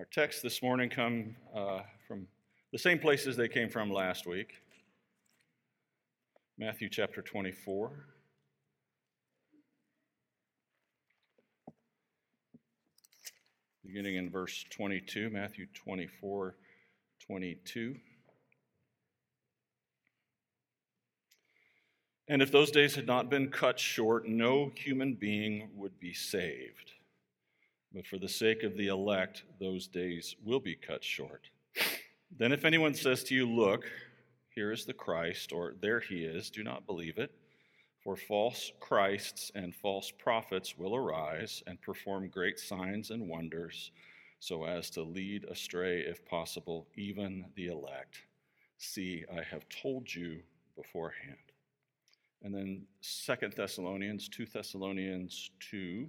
Our texts this morning come uh, from the same places they came from last week Matthew chapter 24. Beginning in verse 22, Matthew 24, 22. And if those days had not been cut short, no human being would be saved. But for the sake of the elect, those days will be cut short. Then, if anyone says to you, Look, here is the Christ, or there he is, do not believe it. For false Christs and false prophets will arise and perform great signs and wonders, so as to lead astray, if possible, even the elect. See, I have told you beforehand. And then Second Thessalonians, 2 Thessalonians 2.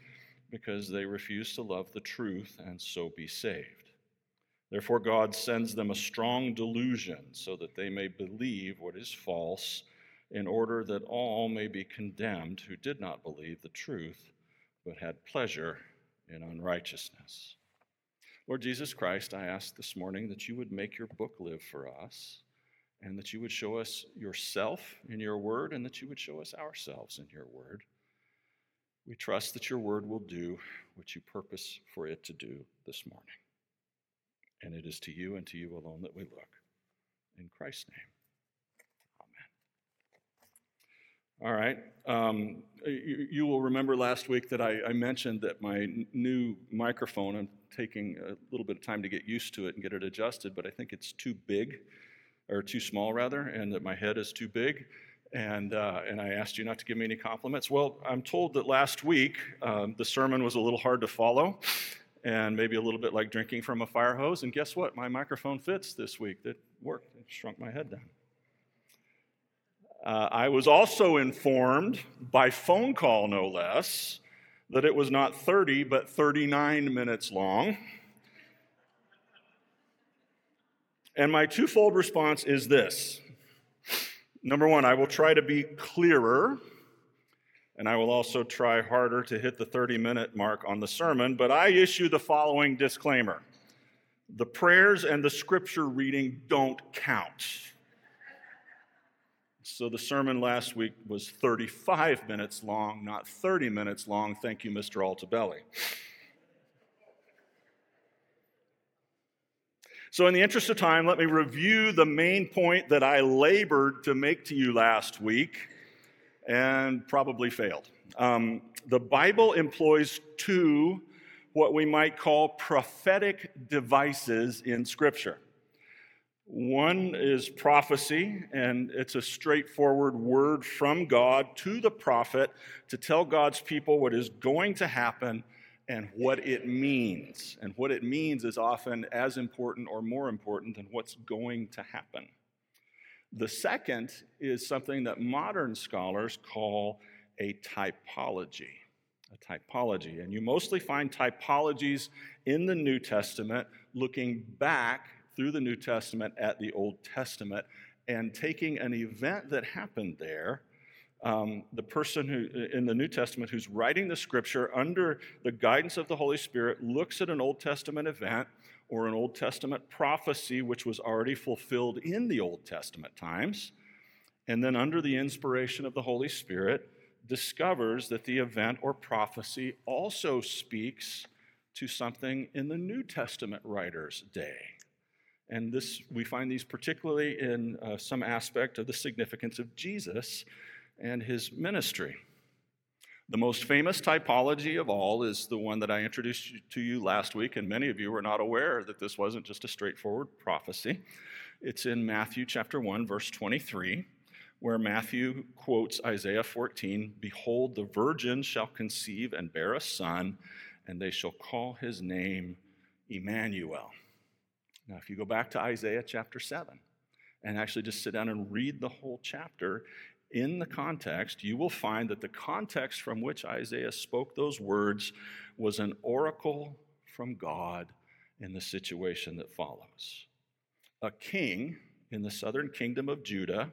because they refuse to love the truth and so be saved. Therefore, God sends them a strong delusion so that they may believe what is false, in order that all may be condemned who did not believe the truth, but had pleasure in unrighteousness. Lord Jesus Christ, I ask this morning that you would make your book live for us, and that you would show us yourself in your word, and that you would show us ourselves in your word. We trust that your word will do what you purpose for it to do this morning. And it is to you and to you alone that we look. In Christ's name. Amen. All right. Um, you, you, will remember last week that I, I mentioned that my n- new microphone, I'm taking a little bit of time to get used to it and get it adjusted, but I think it's too big, or too small rather, and that my head is too big. And, uh, and I asked you not to give me any compliments. Well, I'm told that last week um, the sermon was a little hard to follow and maybe a little bit like drinking from a fire hose. And guess what? My microphone fits this week. That worked. It shrunk my head down. Uh, I was also informed by phone call, no less, that it was not 30 but 39 minutes long. And my twofold response is this Number one, I will try to be clearer and I will also try harder to hit the 30 minute mark on the sermon, but I issue the following disclaimer the prayers and the scripture reading don't count. So the sermon last week was 35 minutes long, not 30 minutes long. Thank you, Mr. Altabelli. So, in the interest of time, let me review the main point that I labored to make to you last week and probably failed. Um, the Bible employs two, what we might call prophetic devices in Scripture. One is prophecy, and it's a straightforward word from God to the prophet to tell God's people what is going to happen and what it means. And what it means is often as important or more important than what's going to happen. The second is something that modern scholars call a typology. A typology. And you mostly find typologies in the New Testament looking back through the New Testament at the Old Testament and taking an event that happened there. Um, the person who in the New Testament who's writing the scripture under the guidance of the Holy Spirit looks at an Old Testament event or an Old Testament prophecy which was already fulfilled in the Old Testament times, and then under the inspiration of the Holy Spirit, discovers that the event or prophecy also speaks to something in the New Testament writer's day. And this, we find these particularly in uh, some aspect of the significance of Jesus and his ministry. The most famous typology of all is the one that I introduced to you last week, and many of you were not aware that this wasn't just a straightforward prophecy. It's in Matthew chapter 1, verse 23, where Matthew quotes Isaiah 14 Behold, the virgin shall conceive and bear a son, and they shall call his name Emmanuel. Now, if you go back to Isaiah chapter 7 and actually just sit down and read the whole chapter, in the context, you will find that the context from which Isaiah spoke those words was an oracle from God in the situation that follows. A king in the southern kingdom of Judah,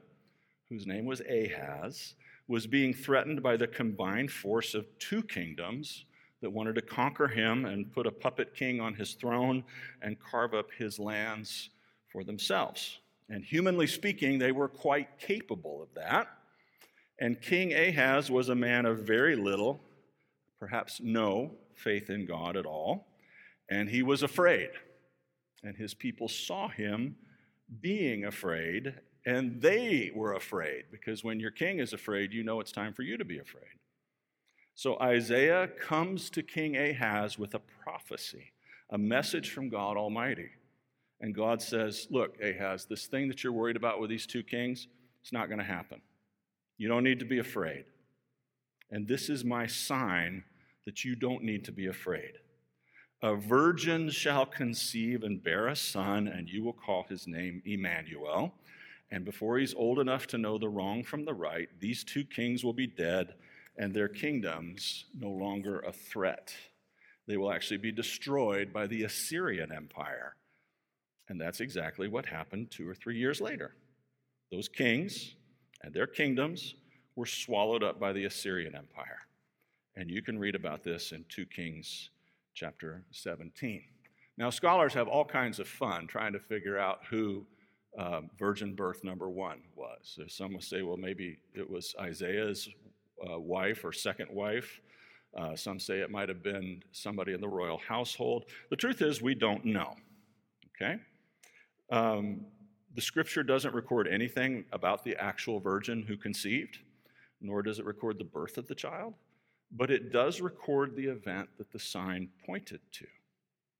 whose name was Ahaz, was being threatened by the combined force of two kingdoms that wanted to conquer him and put a puppet king on his throne and carve up his lands for themselves. And humanly speaking, they were quite capable of that. And King Ahaz was a man of very little, perhaps no, faith in God at all, and he was afraid. And his people saw him being afraid, and they were afraid, because when your king is afraid, you know it's time for you to be afraid. So Isaiah comes to King Ahaz with a prophecy, a message from God Almighty. And God says, Look, Ahaz, this thing that you're worried about with these two kings, it's not going to happen. You don't need to be afraid. And this is my sign that you don't need to be afraid. A virgin shall conceive and bear a son, and you will call his name Emmanuel. And before he's old enough to know the wrong from the right, these two kings will be dead, and their kingdoms no longer a threat. They will actually be destroyed by the Assyrian Empire. And that's exactly what happened two or three years later. Those kings and their kingdoms were swallowed up by the Assyrian Empire. And you can read about this in 2 Kings chapter 17. Now, scholars have all kinds of fun trying to figure out who uh, virgin birth number one was. So some will say, well, maybe it was Isaiah's uh, wife or second wife. Uh, some say it might have been somebody in the royal household. The truth is, we don't know. Okay? Um, the scripture doesn't record anything about the actual virgin who conceived, nor does it record the birth of the child, but it does record the event that the sign pointed to,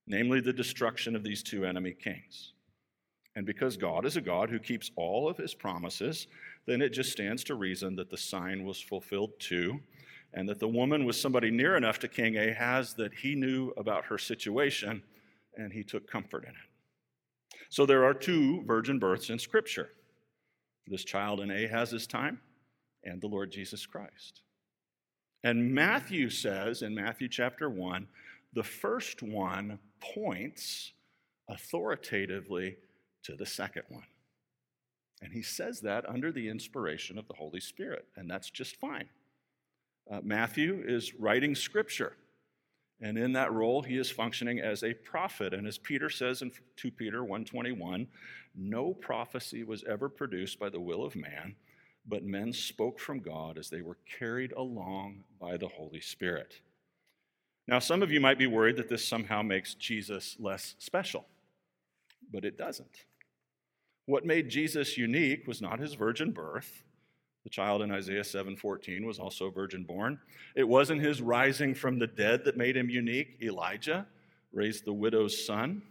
namely the destruction of these two enemy kings. And because God is a God who keeps all of his promises, then it just stands to reason that the sign was fulfilled too, and that the woman was somebody near enough to King Ahaz that he knew about her situation and he took comfort in it. So there are two virgin births in Scripture this child in Ahaz's time and the Lord Jesus Christ. And Matthew says in Matthew chapter 1 the first one points authoritatively to the second one. And he says that under the inspiration of the Holy Spirit, and that's just fine. Uh, Matthew is writing scripture. And in that role, he is functioning as a prophet. And as Peter says in 2 Peter 1:21, no prophecy was ever produced by the will of man, but men spoke from God as they were carried along by the Holy Spirit. Now, some of you might be worried that this somehow makes Jesus less special, but it doesn't. What made Jesus unique was not his virgin birth, the child in Isaiah 7:14 was also virgin born. It wasn't his rising from the dead that made him unique. Elijah raised the widow's son,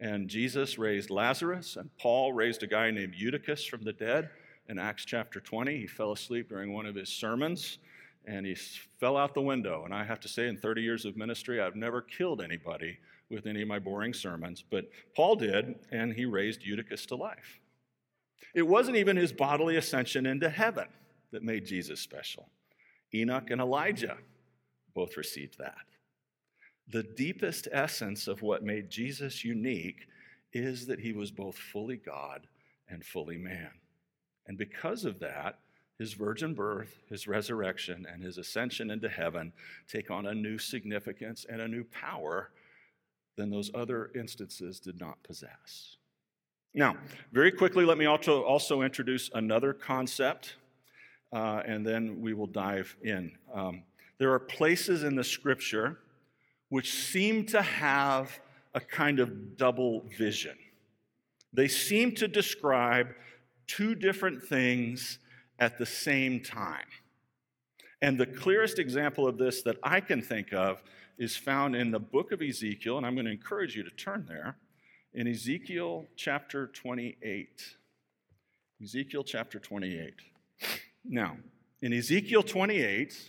and Jesus raised Lazarus, and Paul raised a guy named Eutychus from the dead. In Acts chapter 20, he fell asleep during one of his sermons and he fell out the window. And I have to say, in 30 years of ministry, I've never killed anybody with any of my boring sermons, but Paul did, and he raised Eutychus to life. It wasn't even his bodily ascension into heaven that made Jesus special. Enoch and Elijah both received that. The deepest essence of what made Jesus unique is that he was both fully God and fully man. And because of that, his virgin birth, his resurrection, and his ascension into heaven take on a new significance and a new power than those other instances did not possess. Now, very quickly, let me also, also introduce another concept, uh, and then we will dive in. Um, there are places in the scripture which seem to have a kind of double vision. They seem to describe two different things at the same time. And the clearest example of this that I can think of is found in the book of Ezekiel, and I'm going to encourage you to turn there. In Ezekiel chapter 28. Ezekiel chapter 28. Now, in Ezekiel 28,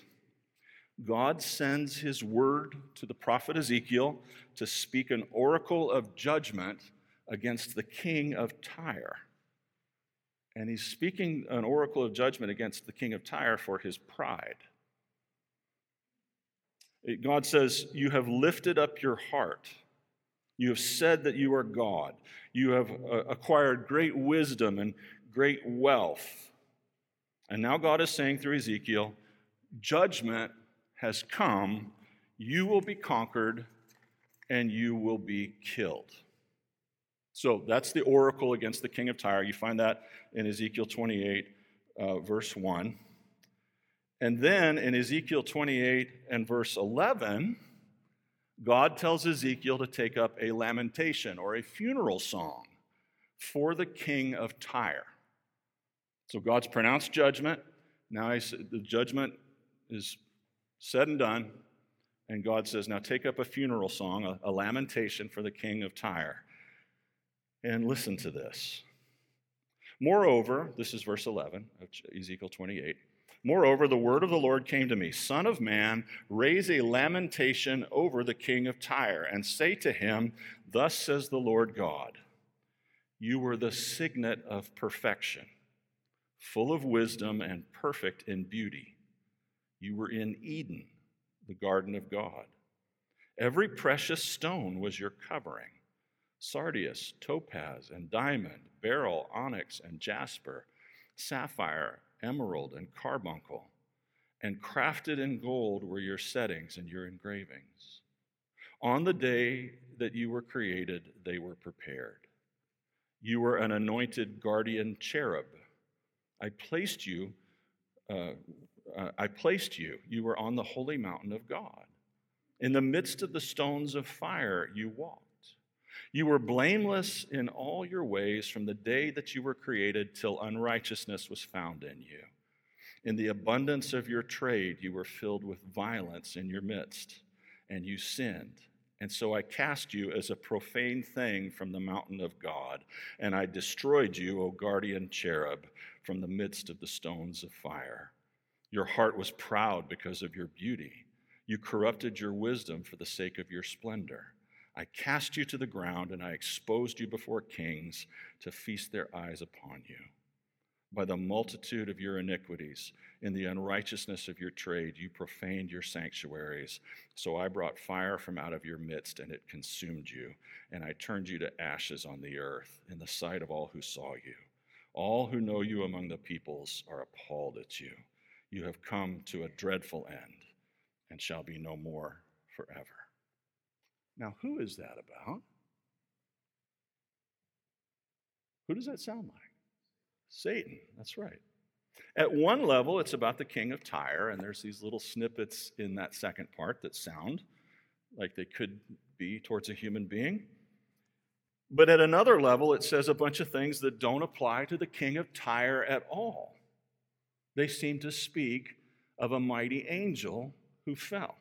God sends his word to the prophet Ezekiel to speak an oracle of judgment against the king of Tyre. And he's speaking an oracle of judgment against the king of Tyre for his pride. God says, You have lifted up your heart. You have said that you are God. You have uh, acquired great wisdom and great wealth. And now God is saying through Ezekiel, Judgment has come. You will be conquered and you will be killed. So that's the oracle against the king of Tyre. You find that in Ezekiel 28, uh, verse 1. And then in Ezekiel 28 and verse 11, God tells Ezekiel to take up a lamentation or a funeral song for the king of Tyre. So God's pronounced judgment. Now the judgment is said and done. And God says, Now take up a funeral song, a, a lamentation for the king of Tyre. And listen to this. Moreover, this is verse 11 of Ezekiel 28. Moreover, the word of the Lord came to me Son of man, raise a lamentation over the king of Tyre, and say to him, Thus says the Lord God, You were the signet of perfection, full of wisdom and perfect in beauty. You were in Eden, the garden of God. Every precious stone was your covering sardius, topaz, and diamond, beryl, onyx, and jasper, sapphire emerald, and carbuncle, and crafted in gold were your settings and your engravings. On the day that you were created, they were prepared. You were an anointed guardian cherub. I placed you. Uh, uh, I placed you. You were on the holy mountain of God. In the midst of the stones of fire, you walked. You were blameless in all your ways from the day that you were created till unrighteousness was found in you. In the abundance of your trade, you were filled with violence in your midst, and you sinned. And so I cast you as a profane thing from the mountain of God, and I destroyed you, O guardian cherub, from the midst of the stones of fire. Your heart was proud because of your beauty. You corrupted your wisdom for the sake of your splendor. I cast you to the ground, and I exposed you before kings to feast their eyes upon you. By the multitude of your iniquities, in the unrighteousness of your trade, you profaned your sanctuaries. So I brought fire from out of your midst, and it consumed you. And I turned you to ashes on the earth, in the sight of all who saw you. All who know you among the peoples are appalled at you. You have come to a dreadful end, and shall be no more forever. Now, who is that about? Who does that sound like? Satan, that's right. At one level, it's about the king of Tyre, and there's these little snippets in that second part that sound like they could be towards a human being. But at another level, it says a bunch of things that don't apply to the king of Tyre at all. They seem to speak of a mighty angel who fell.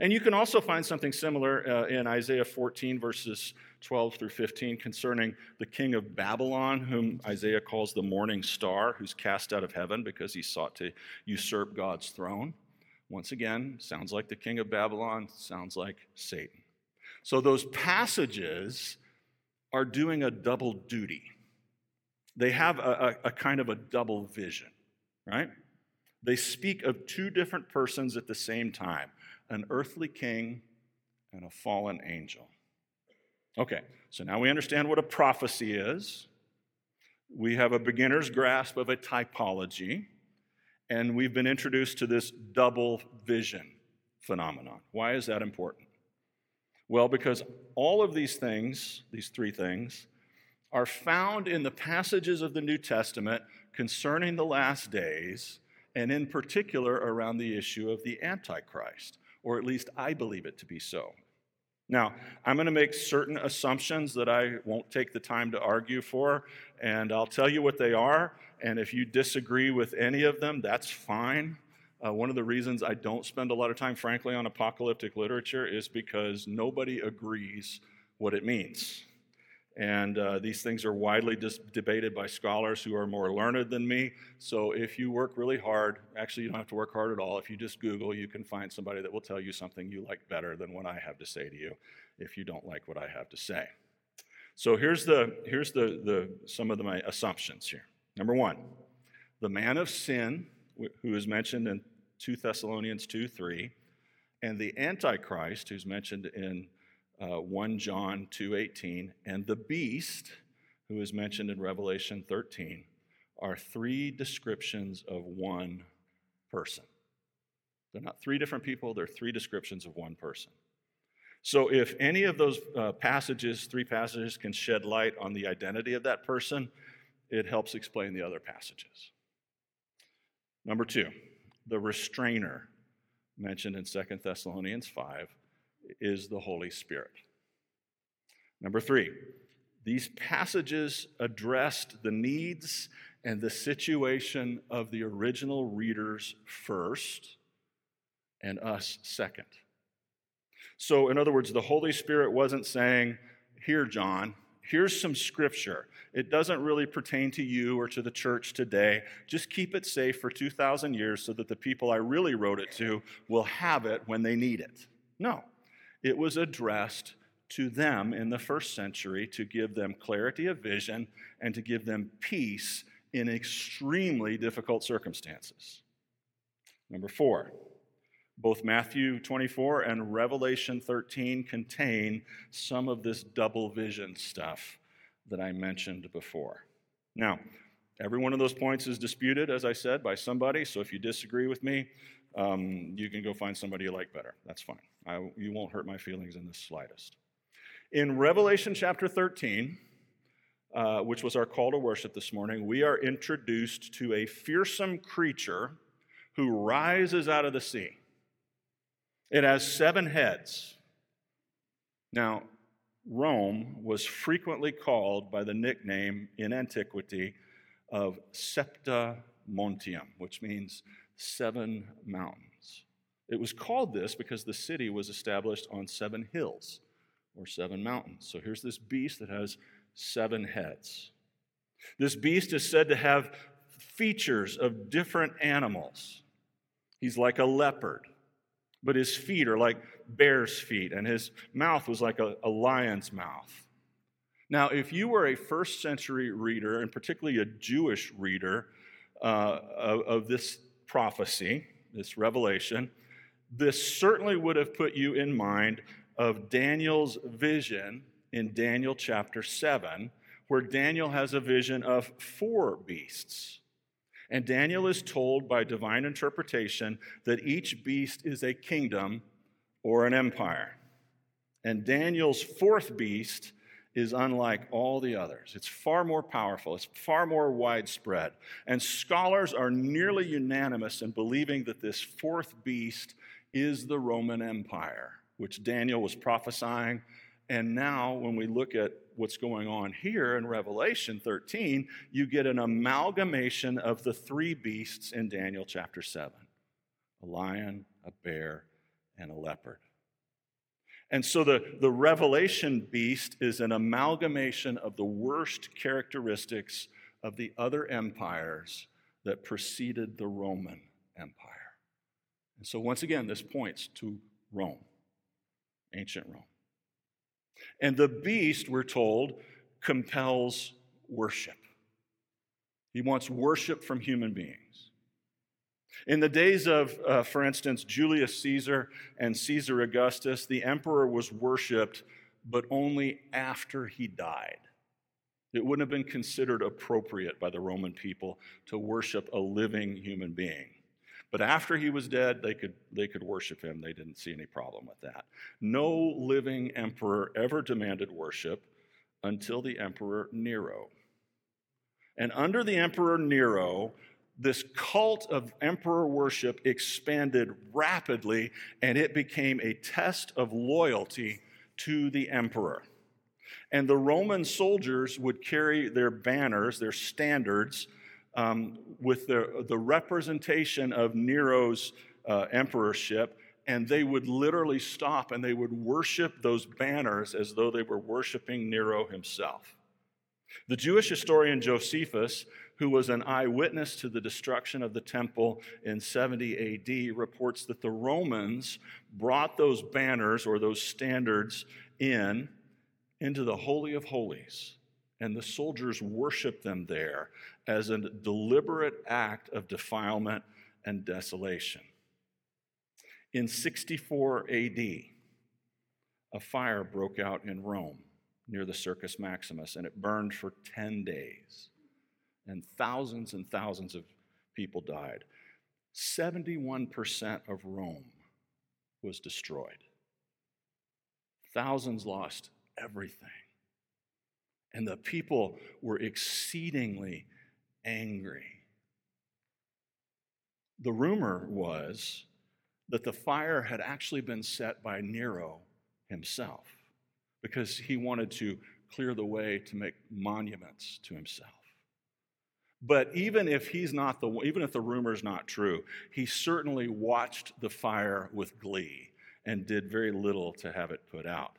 And you can also find something similar uh, in Isaiah 14, verses 12 through 15, concerning the king of Babylon, whom Isaiah calls the morning star, who's cast out of heaven because he sought to usurp God's throne. Once again, sounds like the king of Babylon, sounds like Satan. So those passages are doing a double duty. They have a, a, a kind of a double vision, right? They speak of two different persons at the same time an earthly king and a fallen angel. Okay, so now we understand what a prophecy is. We have a beginner's grasp of a typology, and we've been introduced to this double vision phenomenon. Why is that important? Well, because all of these things, these three things, are found in the passages of the New Testament concerning the last days and in particular around the issue of the Antichrist, or at least I believe it to be so. Now, I'm going to make certain assumptions that I won't take the time to argue for, and I'll tell you what they are. And if you disagree with any of them, that's fine. Uh, one of the reasons I don't spend a lot of time, frankly, on apocalyptic literature is because nobody agrees what it means. And uh, these things are widely dis- debated by scholars who are more learned than me. So if you work really hard, actually, you don't have to work hard at all. If you just Google, you can find somebody that will tell you something you like better than what I have to say to you if you don't like what I have to say. So here's, the, here's the, the, some of the, my assumptions here. Number one, the man of sin, who is mentioned in 2 Thessalonians 2 3, and the Antichrist, who's mentioned in uh, 1 John 2:18, and the beast, who is mentioned in Revelation 13, are three descriptions of one person. They're not three different people, they're three descriptions of one person. So, if any of those uh, passages, three passages, can shed light on the identity of that person, it helps explain the other passages. Number two, the restrainer mentioned in 2 Thessalonians 5 is the Holy Spirit. Number three, these passages addressed the needs and the situation of the original readers first and us second. So, in other words, the Holy Spirit wasn't saying, Here, John, here's some scripture. It doesn't really pertain to you or to the church today. Just keep it safe for 2,000 years so that the people I really wrote it to will have it when they need it. No it was addressed to them in the first century to give them clarity of vision and to give them peace in extremely difficult circumstances. Number four, both Matthew 24 and Revelation 13 contain some of this double vision stuff that I mentioned before. Now, every one of those points is disputed, as I said, by somebody, so if you disagree with me, um, you can go find somebody you like better. That's fine. I, you won't hurt my feelings in the slightest. In Revelation chapter 13, uh, which was our call to worship this morning, we are introduced to a fearsome creature who rises out of the sea. It has seven heads. Now, Rome was frequently called by the nickname in antiquity of Septa Montium, which means seven mountains. It was called this because the city was established on seven hills or seven mountains. So here's this beast that has seven heads. This beast is said to have features of different animals. He's like a leopard, but his feet are like bear's feet, and his mouth was like a, a lion's mouth. Now, if you were a first century reader, and particularly a Jewish reader uh, of, of this prophecy, this revelation, this certainly would have put you in mind of Daniel's vision in Daniel chapter 7, where Daniel has a vision of four beasts. And Daniel is told by divine interpretation that each beast is a kingdom or an empire. And Daniel's fourth beast is unlike all the others. It's far more powerful, it's far more widespread. And scholars are nearly unanimous in believing that this fourth beast is the Roman Empire, which Daniel was prophesying. And now, when we look at what's going on here in Revelation 13, you get an amalgamation of the three beasts in Daniel chapter 7 a lion, a bear, and a leopard. And so the, the revelation beast is an amalgamation of the worst characteristics of the other empires that preceded the Roman Empire. And so, once again, this points to Rome, ancient Rome. And the beast, we're told, compels worship. He wants worship from human beings. In the days of, uh, for instance, Julius Caesar and Caesar Augustus, the emperor was worshiped, but only after he died. It wouldn't have been considered appropriate by the Roman people to worship a living human being. But after he was dead, they could, they could worship him. They didn't see any problem with that. No living emperor ever demanded worship until the Emperor Nero. And under the Emperor Nero, this cult of emperor worship expanded rapidly and it became a test of loyalty to the emperor. And the Roman soldiers would carry their banners, their standards, um, with the, the representation of Nero's uh, emperorship, and they would literally stop and they would worship those banners as though they were worshiping Nero himself. The Jewish historian Josephus, who was an eyewitness to the destruction of the temple in 70 AD, reports that the Romans brought those banners or those standards in into the Holy of Holies, and the soldiers worshiped them there as a deliberate act of defilement and desolation. In 64 AD, a fire broke out in Rome near the Circus Maximus, and it burned for 10 days. And thousands and thousands of people died. 71% of Rome was destroyed. Thousands lost everything. And the people were exceedingly angry. The rumor was that the fire had actually been set by Nero himself because he wanted to clear the way to make monuments to himself. But even if he's not the even if the rumor is not true, he certainly watched the fire with glee and did very little to have it put out.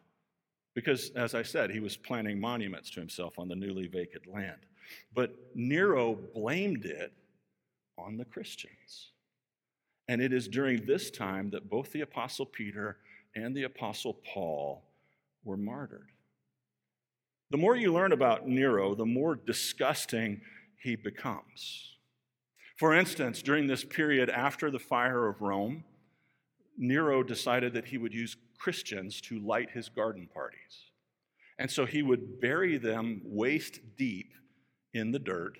Because as I said, he was planning monuments to himself on the newly vacant land. But Nero blamed it on the Christians. And it is during this time that both the Apostle Peter and the Apostle Paul were martyred. The more you learn about Nero, the more disgusting he becomes. For instance, during this period after the fire of Rome, Nero decided that he would use Christians to light his garden parties. And so he would bury them waist deep in the dirt,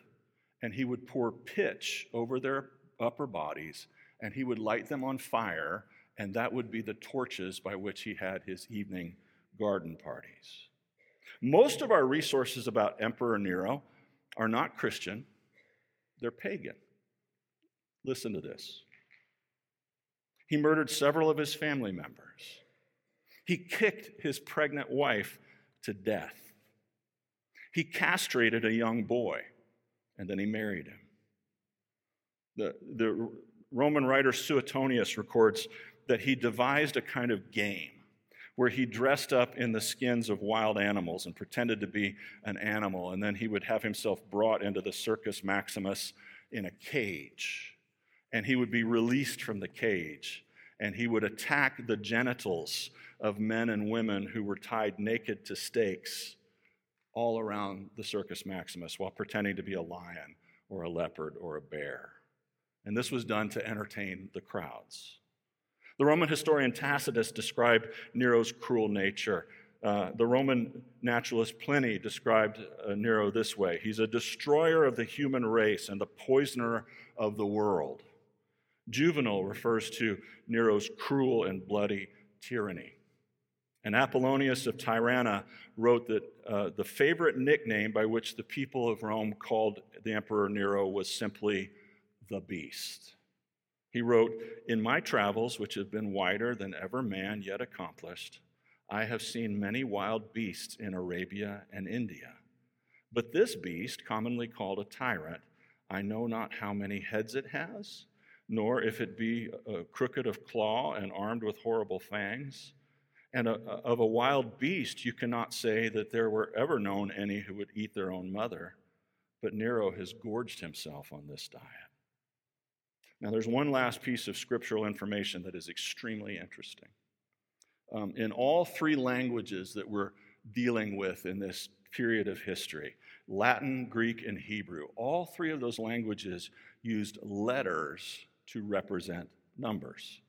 and he would pour pitch over their upper bodies, and he would light them on fire, and that would be the torches by which he had his evening garden parties. Most of our resources about Emperor Nero are not Christian, they're pagan. Listen to this. He murdered several of his family members. He kicked his pregnant wife to death. He castrated a young boy and then he married him. The, the Roman writer Suetonius records that he devised a kind of game where he dressed up in the skins of wild animals and pretended to be an animal, and then he would have himself brought into the Circus Maximus in a cage. And he would be released from the cage, and he would attack the genitals of men and women who were tied naked to stakes all around the Circus Maximus while pretending to be a lion or a leopard or a bear. And this was done to entertain the crowds. The Roman historian Tacitus described Nero's cruel nature. Uh, the Roman naturalist Pliny described uh, Nero this way He's a destroyer of the human race and the poisoner of the world. Juvenal refers to Nero's cruel and bloody tyranny. And Apollonius of Tyana wrote that uh, the favorite nickname by which the people of Rome called the Emperor Nero was simply the Beast. He wrote, In my travels, which have been wider than ever man yet accomplished, I have seen many wild beasts in Arabia and India. But this beast, commonly called a tyrant, I know not how many heads it has, nor if it be crooked of claw and armed with horrible fangs and a, of a wild beast, you cannot say that there were ever known any who would eat their own mother, but Nero has gorged himself on this diet. Now, there's one last piece of scriptural information that is extremely interesting. Um, in all three languages that we're dealing with in this period of history Latin, Greek, and Hebrew. All three of those languages used letters to represent numbers.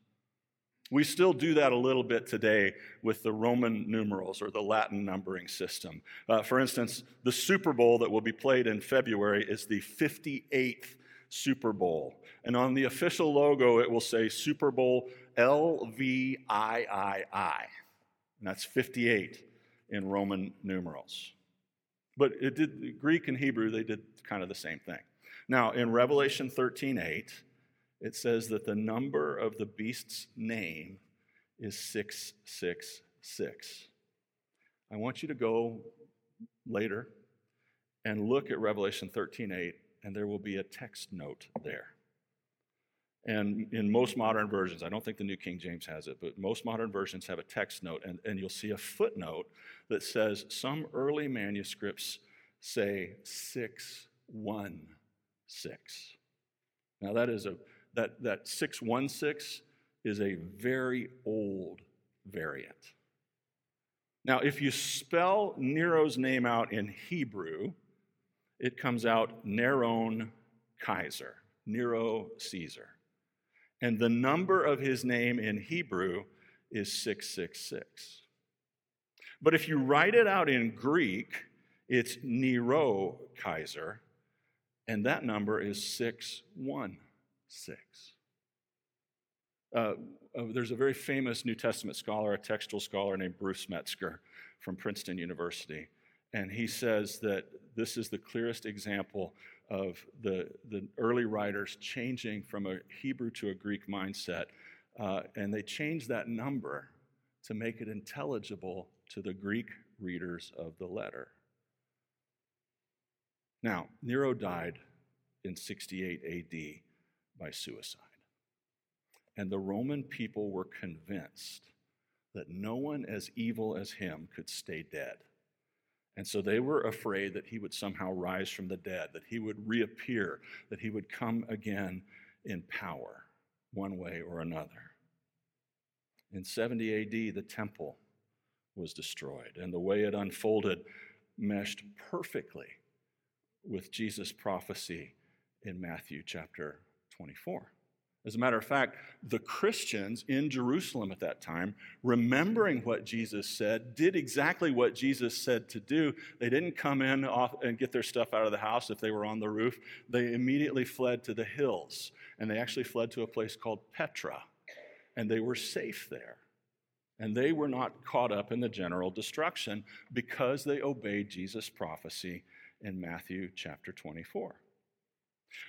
We still do that a little bit today with the Roman numerals or the Latin numbering system. Uh, for instance, the Super Bowl that will be played in February is the 58th Super Bowl. And on the official logo, it will say Super Bowl LVIII. And that's 58 in Roman numerals. But it did Greek and Hebrew, they did kind of the same thing. Now, in Revelation 13 8, it says that the number of the beast's name is 666. I want you to go later and look at Revelation 13 8, and there will be a text note there. And in most modern versions, I don't think the New King James has it, but most modern versions have a text note, and, and you'll see a footnote that says some early manuscripts say 616. Now, that is a that, that 616 is a very old variant. Now, if you spell Nero's name out in Hebrew, it comes out Neron Kaiser, Nero Caesar. And the number of his name in Hebrew is 666. But if you write it out in Greek, it's Nero Kaiser, and that number is 616. Uh, uh, there's a very famous New Testament scholar, a textual scholar named Bruce Metzger from Princeton University, and he says that this is the clearest example of the, the early writers changing from a Hebrew to a Greek mindset, uh, and they changed that number to make it intelligible to the Greek readers of the letter. Now, Nero died in 68 AD by suicide. And the Roman people were convinced that no one as evil as him could stay dead. And so they were afraid that he would somehow rise from the dead, that he would reappear, that he would come again in power, one way or another. In 70 AD, the temple was destroyed, and the way it unfolded meshed perfectly with Jesus' prophecy in Matthew chapter 24. As a matter of fact, the Christians in Jerusalem at that time, remembering what Jesus said, did exactly what Jesus said to do. They didn't come in and get their stuff out of the house if they were on the roof. They immediately fled to the hills, and they actually fled to a place called Petra, and they were safe there. And they were not caught up in the general destruction because they obeyed Jesus' prophecy in Matthew chapter 24.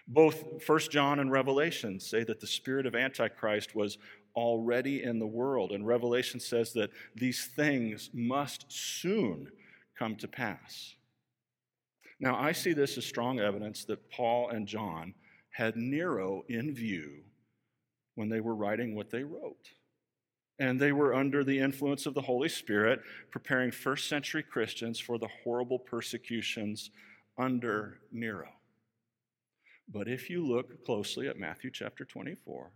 Both First John and Revelation say that the spirit of Antichrist was already in the world, and Revelation says that these things must soon come to pass. Now, I see this as strong evidence that Paul and John had Nero in view when they were writing what they wrote. And they were under the influence of the Holy Spirit, preparing first century Christians for the horrible persecutions under Nero. But if you look closely at Matthew chapter 24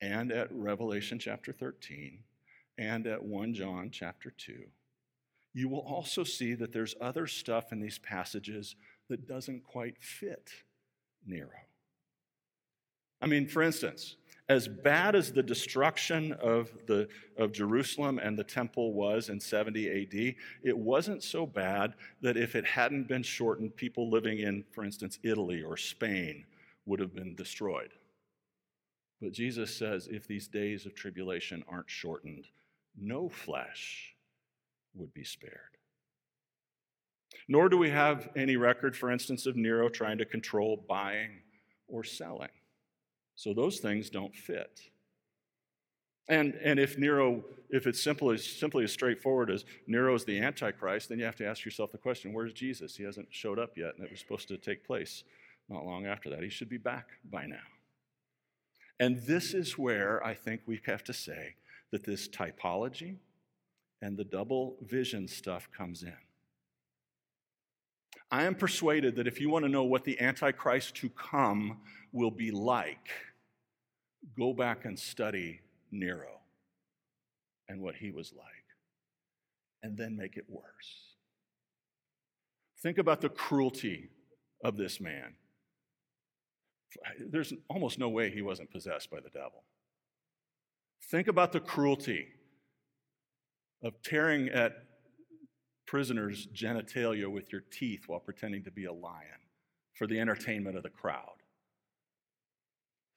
and at Revelation chapter 13 and at 1 John chapter 2, you will also see that there's other stuff in these passages that doesn't quite fit Nero. I mean, for instance, as bad as the destruction of, the, of Jerusalem and the temple was in 70 AD, it wasn't so bad that if it hadn't been shortened, people living in, for instance, Italy or Spain would have been destroyed. But Jesus says if these days of tribulation aren't shortened, no flesh would be spared. Nor do we have any record, for instance, of Nero trying to control buying or selling. So those things don't fit. And, and if Nero, if it's simple as, simply as straightforward as Nero is the Antichrist, then you have to ask yourself the question where's Jesus? He hasn't showed up yet, and it was supposed to take place not long after that. He should be back by now. And this is where I think we have to say that this typology and the double vision stuff comes in. I am persuaded that if you want to know what the Antichrist to come will be like, go back and study Nero and what he was like, and then make it worse. Think about the cruelty of this man. There's almost no way he wasn't possessed by the devil. Think about the cruelty of tearing at prisoners' genitalia with your teeth while pretending to be a lion for the entertainment of the crowd.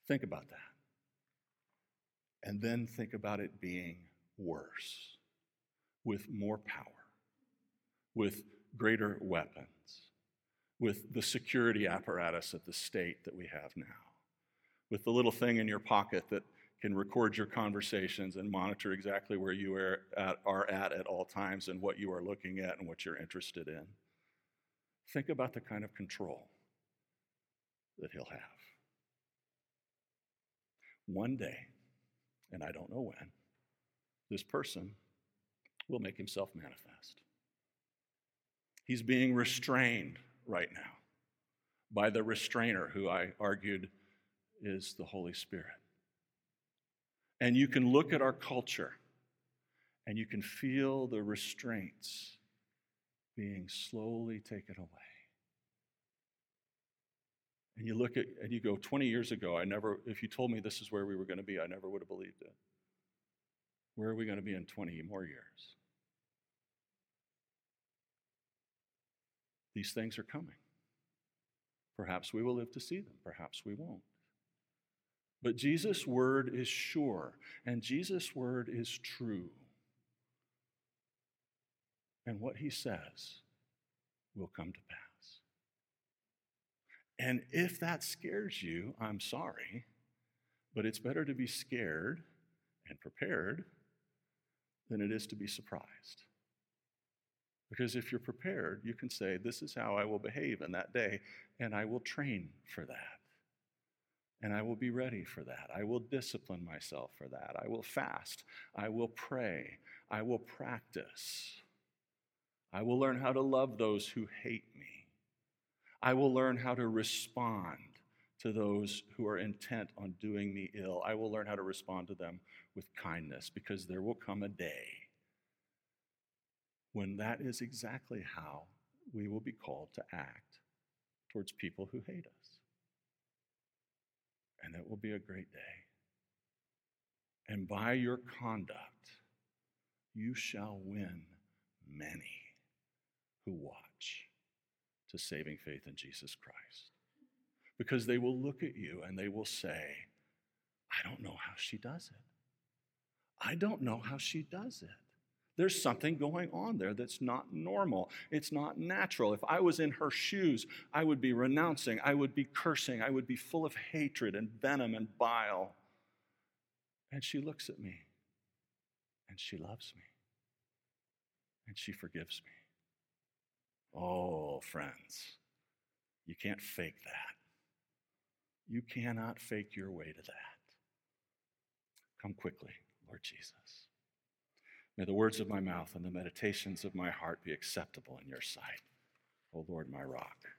Think about that. And then think about it being worse, with more power, with greater weapons, with the security apparatus of the state that we have now, with the little thing in your pocket that can record your conversations and monitor exactly where you are at, are at at all times and what you are looking at and what you're interested in. Think about the kind of control that he'll have. One day, and I don't know when, this person will make himself manifest. He's being restrained right now by the restrainer, who I argued is the Holy Spirit. And you can look at our culture and you can feel the restraints being slowly taken away. And you look at and you go, 20 years ago, I never, if you told me this is where we were going to be, I never would have believed it. Where are we going to be in 20 more years? These things are coming. Perhaps we will live to see them, perhaps we won't. But Jesus' word is sure, and Jesus' word is true. And what he says will come to pass. And if that scares you, I'm sorry, but it's better to be scared and prepared than it is to be surprised. Because if you're prepared, you can say, This is how I will behave in that day, and I will train for that. And I will be ready for that. I will discipline myself for that. I will fast. I will pray. I will practice. I will learn how to love those who hate me. I will learn how to respond to those who are intent on doing me ill. I will learn how to respond to them with kindness because there will come a day when that is exactly how we will be called to act towards people who hate us and it will be a great day. And by your conduct, you shall win many who watch to saving faith in Jesus Christ. Because they will look at you and they will say, I don't know how she does it. I don't know how she does it. There's something going on there that's not normal. It's not natural. If I was in her shoes, I would be renouncing, I would be cursing, I would be full of hatred and venom and bile. And she looks at me and she loves me and she forgives me. Oh, friends, you can't fake that. You cannot fake your way to that. Come quickly, Lord Jesus. May the words of my mouth and the meditations of my heart be acceptable in your sight, O Lord, my rock.